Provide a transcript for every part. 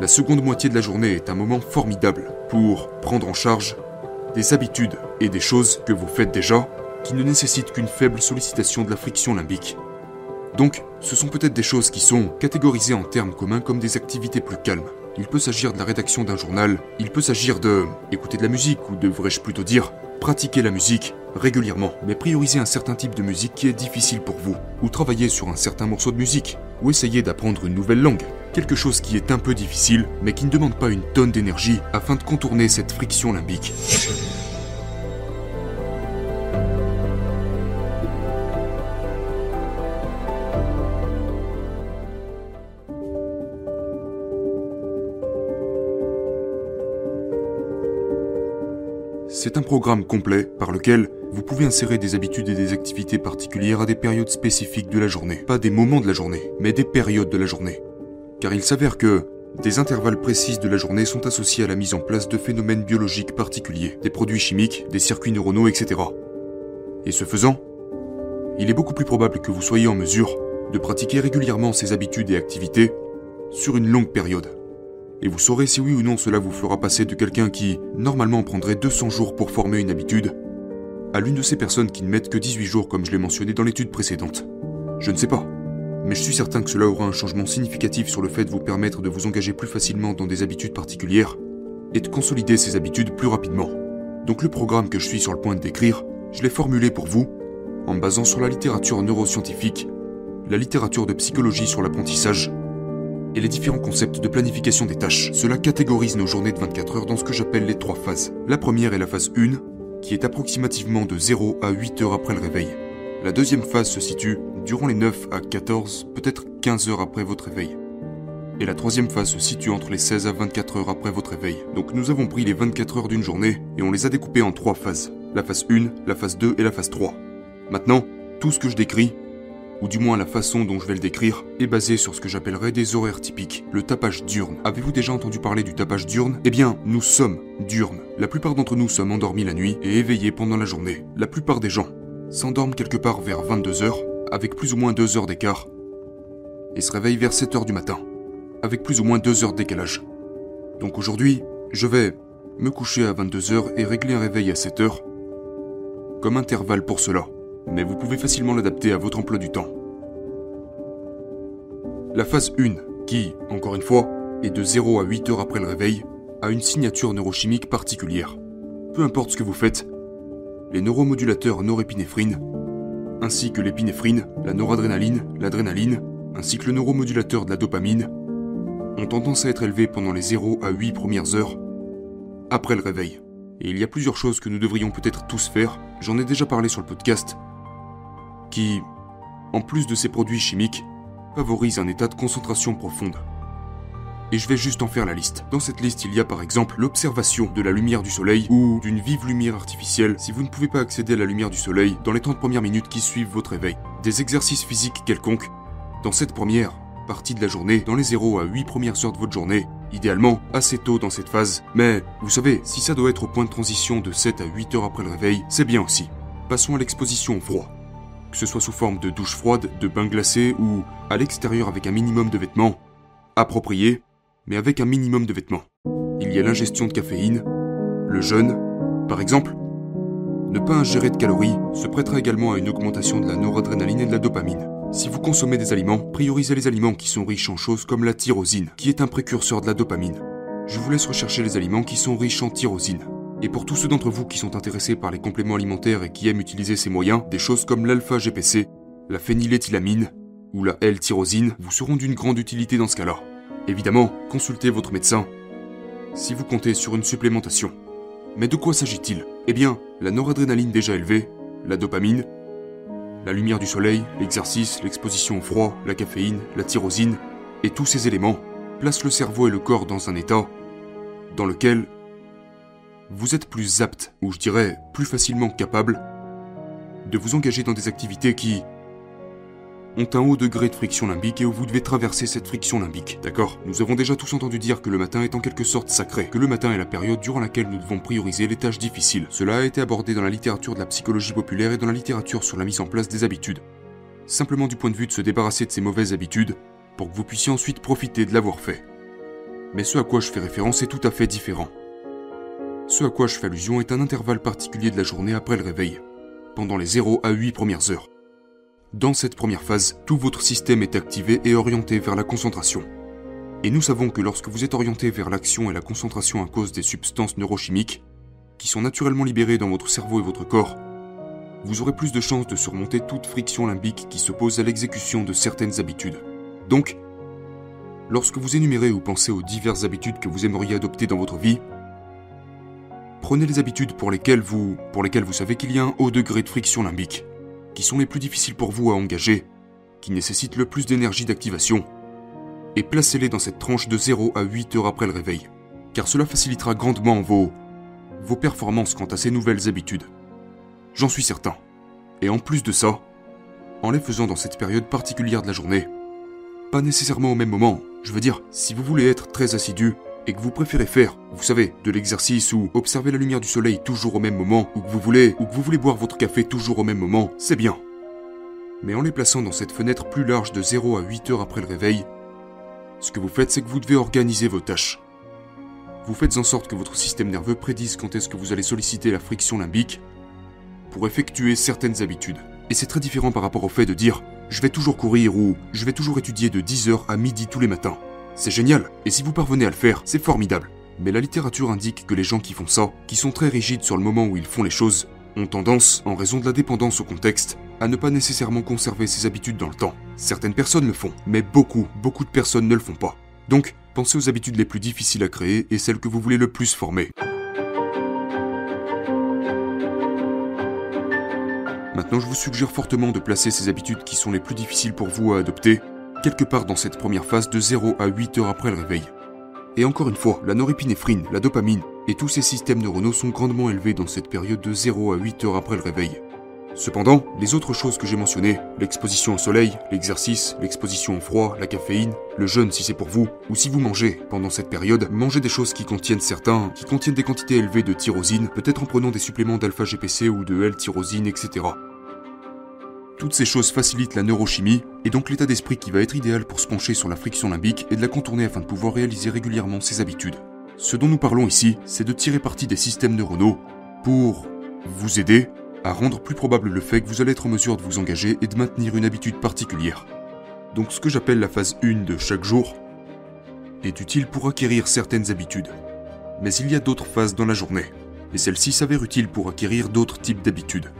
La seconde moitié de la journée est un moment formidable pour prendre en charge des habitudes et des choses que vous faites déjà qui ne nécessitent qu'une faible sollicitation de la friction limbique. Donc, ce sont peut-être des choses qui sont catégorisées en termes communs comme des activités plus calmes. Il peut s'agir de la rédaction d'un journal, il peut s'agir de écouter de la musique, ou devrais-je plutôt dire pratiquer la musique régulièrement, mais prioriser un certain type de musique qui est difficile pour vous, ou travailler sur un certain morceau de musique, ou essayer d'apprendre une nouvelle langue. Quelque chose qui est un peu difficile, mais qui ne demande pas une tonne d'énergie afin de contourner cette friction limbique. C'est un programme complet par lequel vous pouvez insérer des habitudes et des activités particulières à des périodes spécifiques de la journée. Pas des moments de la journée, mais des périodes de la journée. Car il s'avère que des intervalles précis de la journée sont associés à la mise en place de phénomènes biologiques particuliers, des produits chimiques, des circuits neuronaux, etc. Et ce faisant, il est beaucoup plus probable que vous soyez en mesure de pratiquer régulièrement ces habitudes et activités sur une longue période et vous saurez si oui ou non cela vous fera passer de quelqu'un qui, normalement, prendrait 200 jours pour former une habitude, à l'une de ces personnes qui ne mettent que 18 jours comme je l'ai mentionné dans l'étude précédente. Je ne sais pas, mais je suis certain que cela aura un changement significatif sur le fait de vous permettre de vous engager plus facilement dans des habitudes particulières et de consolider ces habitudes plus rapidement. Donc le programme que je suis sur le point de décrire, je l'ai formulé pour vous en me basant sur la littérature neuroscientifique, la littérature de psychologie sur l'apprentissage et les différents concepts de planification des tâches. Cela catégorise nos journées de 24 heures dans ce que j'appelle les trois phases. La première est la phase 1, qui est approximativement de 0 à 8 heures après le réveil. La deuxième phase se situe durant les 9 à 14, peut-être 15 heures après votre réveil. Et la troisième phase se situe entre les 16 à 24 heures après votre réveil. Donc nous avons pris les 24 heures d'une journée et on les a découpées en trois phases. La phase 1, la phase 2 et la phase 3. Maintenant, tout ce que je décris ou du moins la façon dont je vais le décrire, est basée sur ce que j'appellerais des horaires typiques, le tapage diurne. Avez-vous déjà entendu parler du tapage diurne? Eh bien, nous sommes diurnes. La plupart d'entre nous sommes endormis la nuit et éveillés pendant la journée. La plupart des gens s'endorment quelque part vers 22h, avec plus ou moins 2 heures d'écart, et se réveillent vers 7h du matin, avec plus ou moins 2 heures de décalage. Donc aujourd'hui, je vais me coucher à 22h et régler un réveil à 7h, comme intervalle pour cela mais vous pouvez facilement l'adapter à votre emploi du temps. La phase 1, qui, encore une fois, est de 0 à 8 heures après le réveil, a une signature neurochimique particulière. Peu importe ce que vous faites, les neuromodulateurs norépinéphrine, ainsi que l'épinéphrine, la noradrénaline, l'adrénaline, ainsi que le neuromodulateur de la dopamine, ont tendance à être élevés pendant les 0 à 8 premières heures après le réveil. Et il y a plusieurs choses que nous devrions peut-être tous faire, j'en ai déjà parlé sur le podcast, qui, en plus de ces produits chimiques, favorisent un état de concentration profonde. Et je vais juste en faire la liste. Dans cette liste, il y a par exemple l'observation de la lumière du soleil ou d'une vive lumière artificielle si vous ne pouvez pas accéder à la lumière du soleil dans les 30 premières minutes qui suivent votre réveil. Des exercices physiques quelconques dans cette première partie de la journée, dans les 0 à 8 premières heures de votre journée, idéalement assez tôt dans cette phase. Mais vous savez, si ça doit être au point de transition de 7 à 8 heures après le réveil, c'est bien aussi. Passons à l'exposition au froid que ce soit sous forme de douche froide, de bain glacé ou à l'extérieur avec un minimum de vêtements, approprié, mais avec un minimum de vêtements. Il y a l'ingestion de caféine, le jeûne, par exemple. Ne pas ingérer de calories se prêtera également à une augmentation de la noradrénaline et de la dopamine. Si vous consommez des aliments, priorisez les aliments qui sont riches en choses comme la tyrosine, qui est un précurseur de la dopamine. Je vous laisse rechercher les aliments qui sont riches en tyrosine. Et pour tous ceux d'entre vous qui sont intéressés par les compléments alimentaires et qui aiment utiliser ces moyens, des choses comme l'alpha-GPC, la phényléthylamine ou la L-tyrosine vous seront d'une grande utilité dans ce cas-là. Évidemment, consultez votre médecin si vous comptez sur une supplémentation. Mais de quoi s'agit-il? Eh bien, la noradrénaline déjà élevée, la dopamine, la lumière du soleil, l'exercice, l'exposition au froid, la caféine, la tyrosine, et tous ces éléments placent le cerveau et le corps dans un état dans lequel vous êtes plus apte, ou je dirais plus facilement capable, de vous engager dans des activités qui ont un haut degré de friction limbique et où vous devez traverser cette friction limbique. D'accord? Nous avons déjà tous entendu dire que le matin est en quelque sorte sacré, que le matin est la période durant laquelle nous devons prioriser les tâches difficiles. Cela a été abordé dans la littérature de la psychologie populaire et dans la littérature sur la mise en place des habitudes. Simplement du point de vue de se débarrasser de ces mauvaises habitudes, pour que vous puissiez ensuite profiter de l'avoir fait. Mais ce à quoi je fais référence est tout à fait différent. Ce à quoi je fais allusion est un intervalle particulier de la journée après le réveil, pendant les 0 à 8 premières heures. Dans cette première phase, tout votre système est activé et orienté vers la concentration. Et nous savons que lorsque vous êtes orienté vers l'action et la concentration à cause des substances neurochimiques, qui sont naturellement libérées dans votre cerveau et votre corps, vous aurez plus de chances de surmonter toute friction limbique qui s'oppose à l'exécution de certaines habitudes. Donc, lorsque vous énumérez ou pensez aux diverses habitudes que vous aimeriez adopter dans votre vie, prenez les habitudes pour lesquelles vous, pour lesquelles vous savez qu'il y a un haut degré de friction limbique qui sont les plus difficiles pour vous à engager, qui nécessitent le plus d'énergie d'activation, et placez-les dans cette tranche de 0 à 8 heures après le réveil, car cela facilitera grandement vos, vos performances quant à ces nouvelles habitudes. J'en suis certain. Et en plus de ça, en les faisant dans cette période particulière de la journée, pas nécessairement au même moment, je veux dire, si vous voulez être très assidu, et que vous préférez faire, vous savez, de l'exercice ou observer la lumière du soleil toujours au même moment, ou que vous voulez, ou que vous voulez boire votre café toujours au même moment, c'est bien. Mais en les plaçant dans cette fenêtre plus large de 0 à 8 heures après le réveil, ce que vous faites, c'est que vous devez organiser vos tâches. Vous faites en sorte que votre système nerveux prédise quand est-ce que vous allez solliciter la friction limbique pour effectuer certaines habitudes. Et c'est très différent par rapport au fait de dire je vais toujours courir ou je vais toujours étudier de 10h à midi tous les matins. C'est génial, et si vous parvenez à le faire, c'est formidable. Mais la littérature indique que les gens qui font ça, qui sont très rigides sur le moment où ils font les choses, ont tendance, en raison de la dépendance au contexte, à ne pas nécessairement conserver ces habitudes dans le temps. Certaines personnes le font, mais beaucoup, beaucoup de personnes ne le font pas. Donc, pensez aux habitudes les plus difficiles à créer et celles que vous voulez le plus former. Maintenant, je vous suggère fortement de placer ces habitudes qui sont les plus difficiles pour vous à adopter quelque part dans cette première phase de 0 à 8 heures après le réveil. Et encore une fois, la norépinéphrine, la dopamine et tous ces systèmes neuronaux sont grandement élevés dans cette période de 0 à 8 heures après le réveil. Cependant, les autres choses que j'ai mentionnées, l'exposition au soleil, l'exercice, l'exposition au froid, la caféine, le jeûne si c'est pour vous, ou si vous mangez pendant cette période, mangez des choses qui contiennent certains, qui contiennent des quantités élevées de tyrosine, peut-être en prenant des suppléments d'alpha-GPC ou de L-tyrosine, etc. Toutes ces choses facilitent la neurochimie, et donc l'état d'esprit qui va être idéal pour se pencher sur la friction limbique et de la contourner afin de pouvoir réaliser régulièrement ses habitudes. Ce dont nous parlons ici, c'est de tirer parti des systèmes neuronaux pour vous aider à rendre plus probable le fait que vous allez être en mesure de vous engager et de maintenir une habitude particulière. Donc ce que j'appelle la phase 1 de chaque jour est utile pour acquérir certaines habitudes. Mais il y a d'autres phases dans la journée, et celle-ci s'avère utile pour acquérir d'autres types d'habitudes.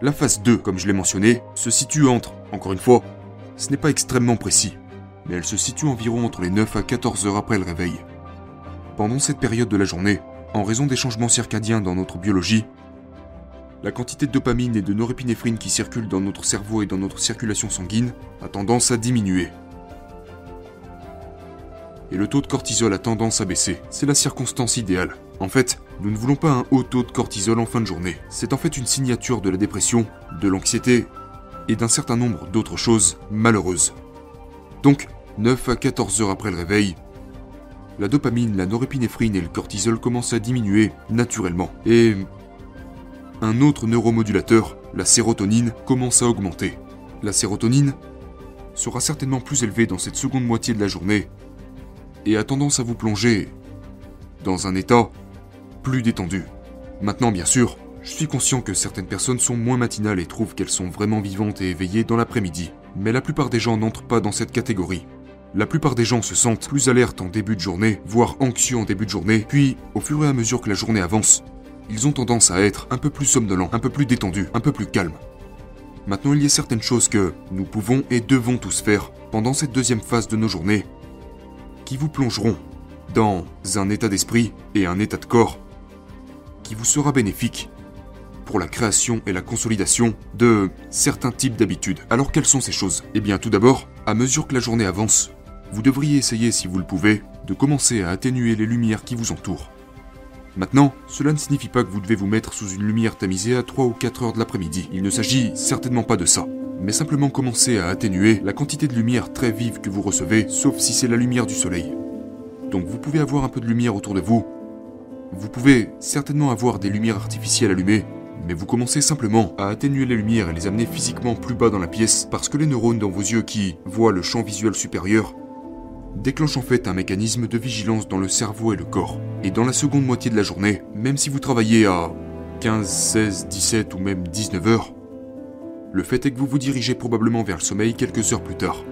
La phase 2, comme je l'ai mentionné, se situe entre, encore une fois, ce n'est pas extrêmement précis, mais elle se situe environ entre les 9 à 14 heures après le réveil. Pendant cette période de la journée, en raison des changements circadiens dans notre biologie, la quantité de dopamine et de norépinéphrine qui circulent dans notre cerveau et dans notre circulation sanguine a tendance à diminuer. Et le taux de cortisol a tendance à baisser. C'est la circonstance idéale. En fait, nous ne voulons pas un haut taux de cortisol en fin de journée. C'est en fait une signature de la dépression, de l'anxiété et d'un certain nombre d'autres choses malheureuses. Donc, 9 à 14 heures après le réveil, la dopamine, la norépinéphrine et le cortisol commencent à diminuer naturellement. Et un autre neuromodulateur, la sérotonine, commence à augmenter. La sérotonine sera certainement plus élevée dans cette seconde moitié de la journée et a tendance à vous plonger dans un état plus détendu. Maintenant, bien sûr, je suis conscient que certaines personnes sont moins matinales et trouvent qu'elles sont vraiment vivantes et éveillées dans l'après-midi, mais la plupart des gens n'entrent pas dans cette catégorie. La plupart des gens se sentent plus alertes en début de journée, voire anxieux en début de journée, puis, au fur et à mesure que la journée avance, ils ont tendance à être un peu plus somnolents, un peu plus détendus, un peu plus calmes. Maintenant, il y a certaines choses que nous pouvons et devons tous faire pendant cette deuxième phase de nos journées qui vous plongeront dans un état d'esprit et un état de corps vous sera bénéfique pour la création et la consolidation de certains types d'habitudes. Alors quelles sont ces choses? Eh bien tout d'abord, à mesure que la journée avance, vous devriez essayer, si vous le pouvez, de commencer à atténuer les lumières qui vous entourent. Maintenant, cela ne signifie pas que vous devez vous mettre sous une lumière tamisée à 3 ou 4 heures de l'après-midi. Il ne s'agit certainement pas de ça. mais simplement commencer à atténuer la quantité de lumière très vive que vous recevez, sauf si c'est la lumière du soleil. Donc vous pouvez avoir un peu de lumière autour de vous. Vous pouvez certainement avoir des lumières artificielles allumées, mais vous commencez simplement à atténuer les lumières et les amener physiquement plus bas dans la pièce parce que les neurones dans vos yeux qui voient le champ visuel supérieur déclenchent en fait un mécanisme de vigilance dans le cerveau et le corps. Et dans la seconde moitié de la journée, même si vous travaillez à 15, 16, 17 ou même 19 heures, le fait est que vous vous dirigez probablement vers le sommeil quelques heures plus tard.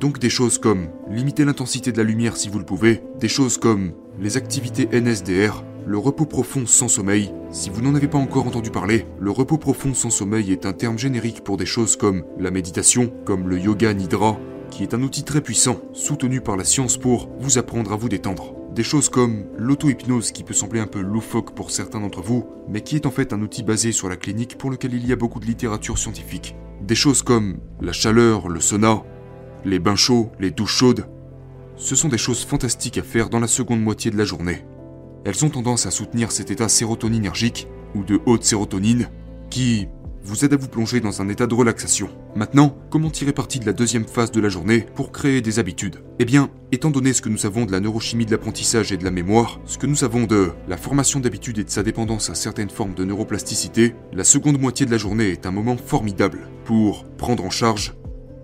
Donc des choses comme limiter l'intensité de la lumière si vous le pouvez, des choses comme les activités NSDR, le repos profond sans sommeil. Si vous n'en avez pas encore entendu parler, le repos profond sans sommeil est un terme générique pour des choses comme la méditation, comme le yoga nidra, qui est un outil très puissant, soutenu par la science pour vous apprendre à vous détendre. Des choses comme l'auto-hypnose qui peut sembler un peu loufoque pour certains d'entre vous, mais qui est en fait un outil basé sur la clinique pour lequel il y a beaucoup de littérature scientifique. Des choses comme la chaleur, le sauna, les bains chauds, les douches chaudes. Ce sont des choses fantastiques à faire dans la seconde moitié de la journée. Elles ont tendance à soutenir cet état sérotoninergique, ou de haute sérotonine, qui vous aide à vous plonger dans un état de relaxation. Maintenant, comment tirer parti de la deuxième phase de la journée pour créer des habitudes? Eh bien, étant donné ce que nous savons de la neurochimie de l'apprentissage et de la mémoire, ce que nous savons de la formation d'habitudes et de sa dépendance à certaines formes de neuroplasticité, la seconde moitié de la journée est un moment formidable pour prendre en charge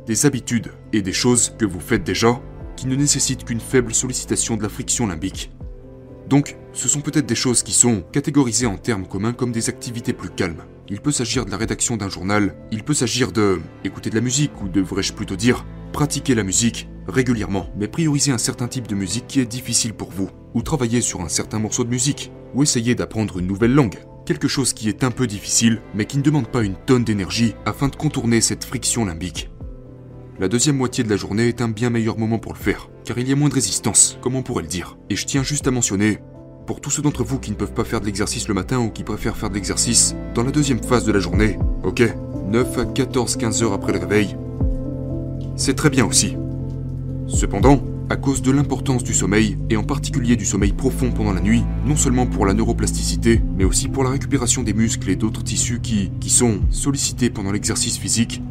des habitudes et des choses que vous faites déjà qui ne nécessitent qu'une faible sollicitation de la friction limbique. Donc, ce sont peut-être des choses qui sont catégorisées en termes communs comme des activités plus calmes. Il peut s'agir de la rédaction d'un journal, il peut s'agir de écouter de la musique, ou devrais-je plutôt dire pratiquer la musique régulièrement, mais prioriser un certain type de musique qui est difficile pour vous, ou travailler sur un certain morceau de musique, ou essayer d'apprendre une nouvelle langue. Quelque chose qui est un peu difficile, mais qui ne demande pas une tonne d'énergie afin de contourner cette friction limbique. La deuxième moitié de la journée est un bien meilleur moment pour le faire, car il y a moins de résistance, comme on pourrait le dire? Et je tiens juste à mentionner pour tous ceux d'entre vous qui ne peuvent pas faire de l'exercice le matin ou qui préfèrent faire de l'exercice dans la deuxième phase de la journée, ok? 9 à 14-15 heures après le réveil, c'est très bien aussi. Cependant, à cause de l'importance du sommeil, et en particulier du sommeil profond pendant la nuit, non seulement pour la neuroplasticité, mais aussi pour la récupération des muscles et d'autres tissus qui, qui sont sollicités pendant l'exercice physique,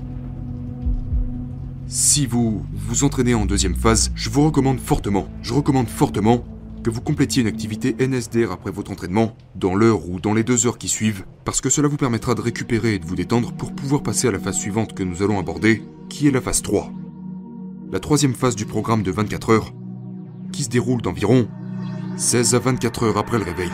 si vous vous entraînez en deuxième phase, je vous recommande fortement, je recommande fortement que vous complétiez une activité NSDR après votre entraînement, dans l'heure ou dans les deux heures qui suivent, parce que cela vous permettra de récupérer et de vous détendre pour pouvoir passer à la phase suivante que nous allons aborder, qui est la phase 3. La troisième phase du programme de 24 heures, qui se déroule d'environ 16 à 24 heures après le réveil.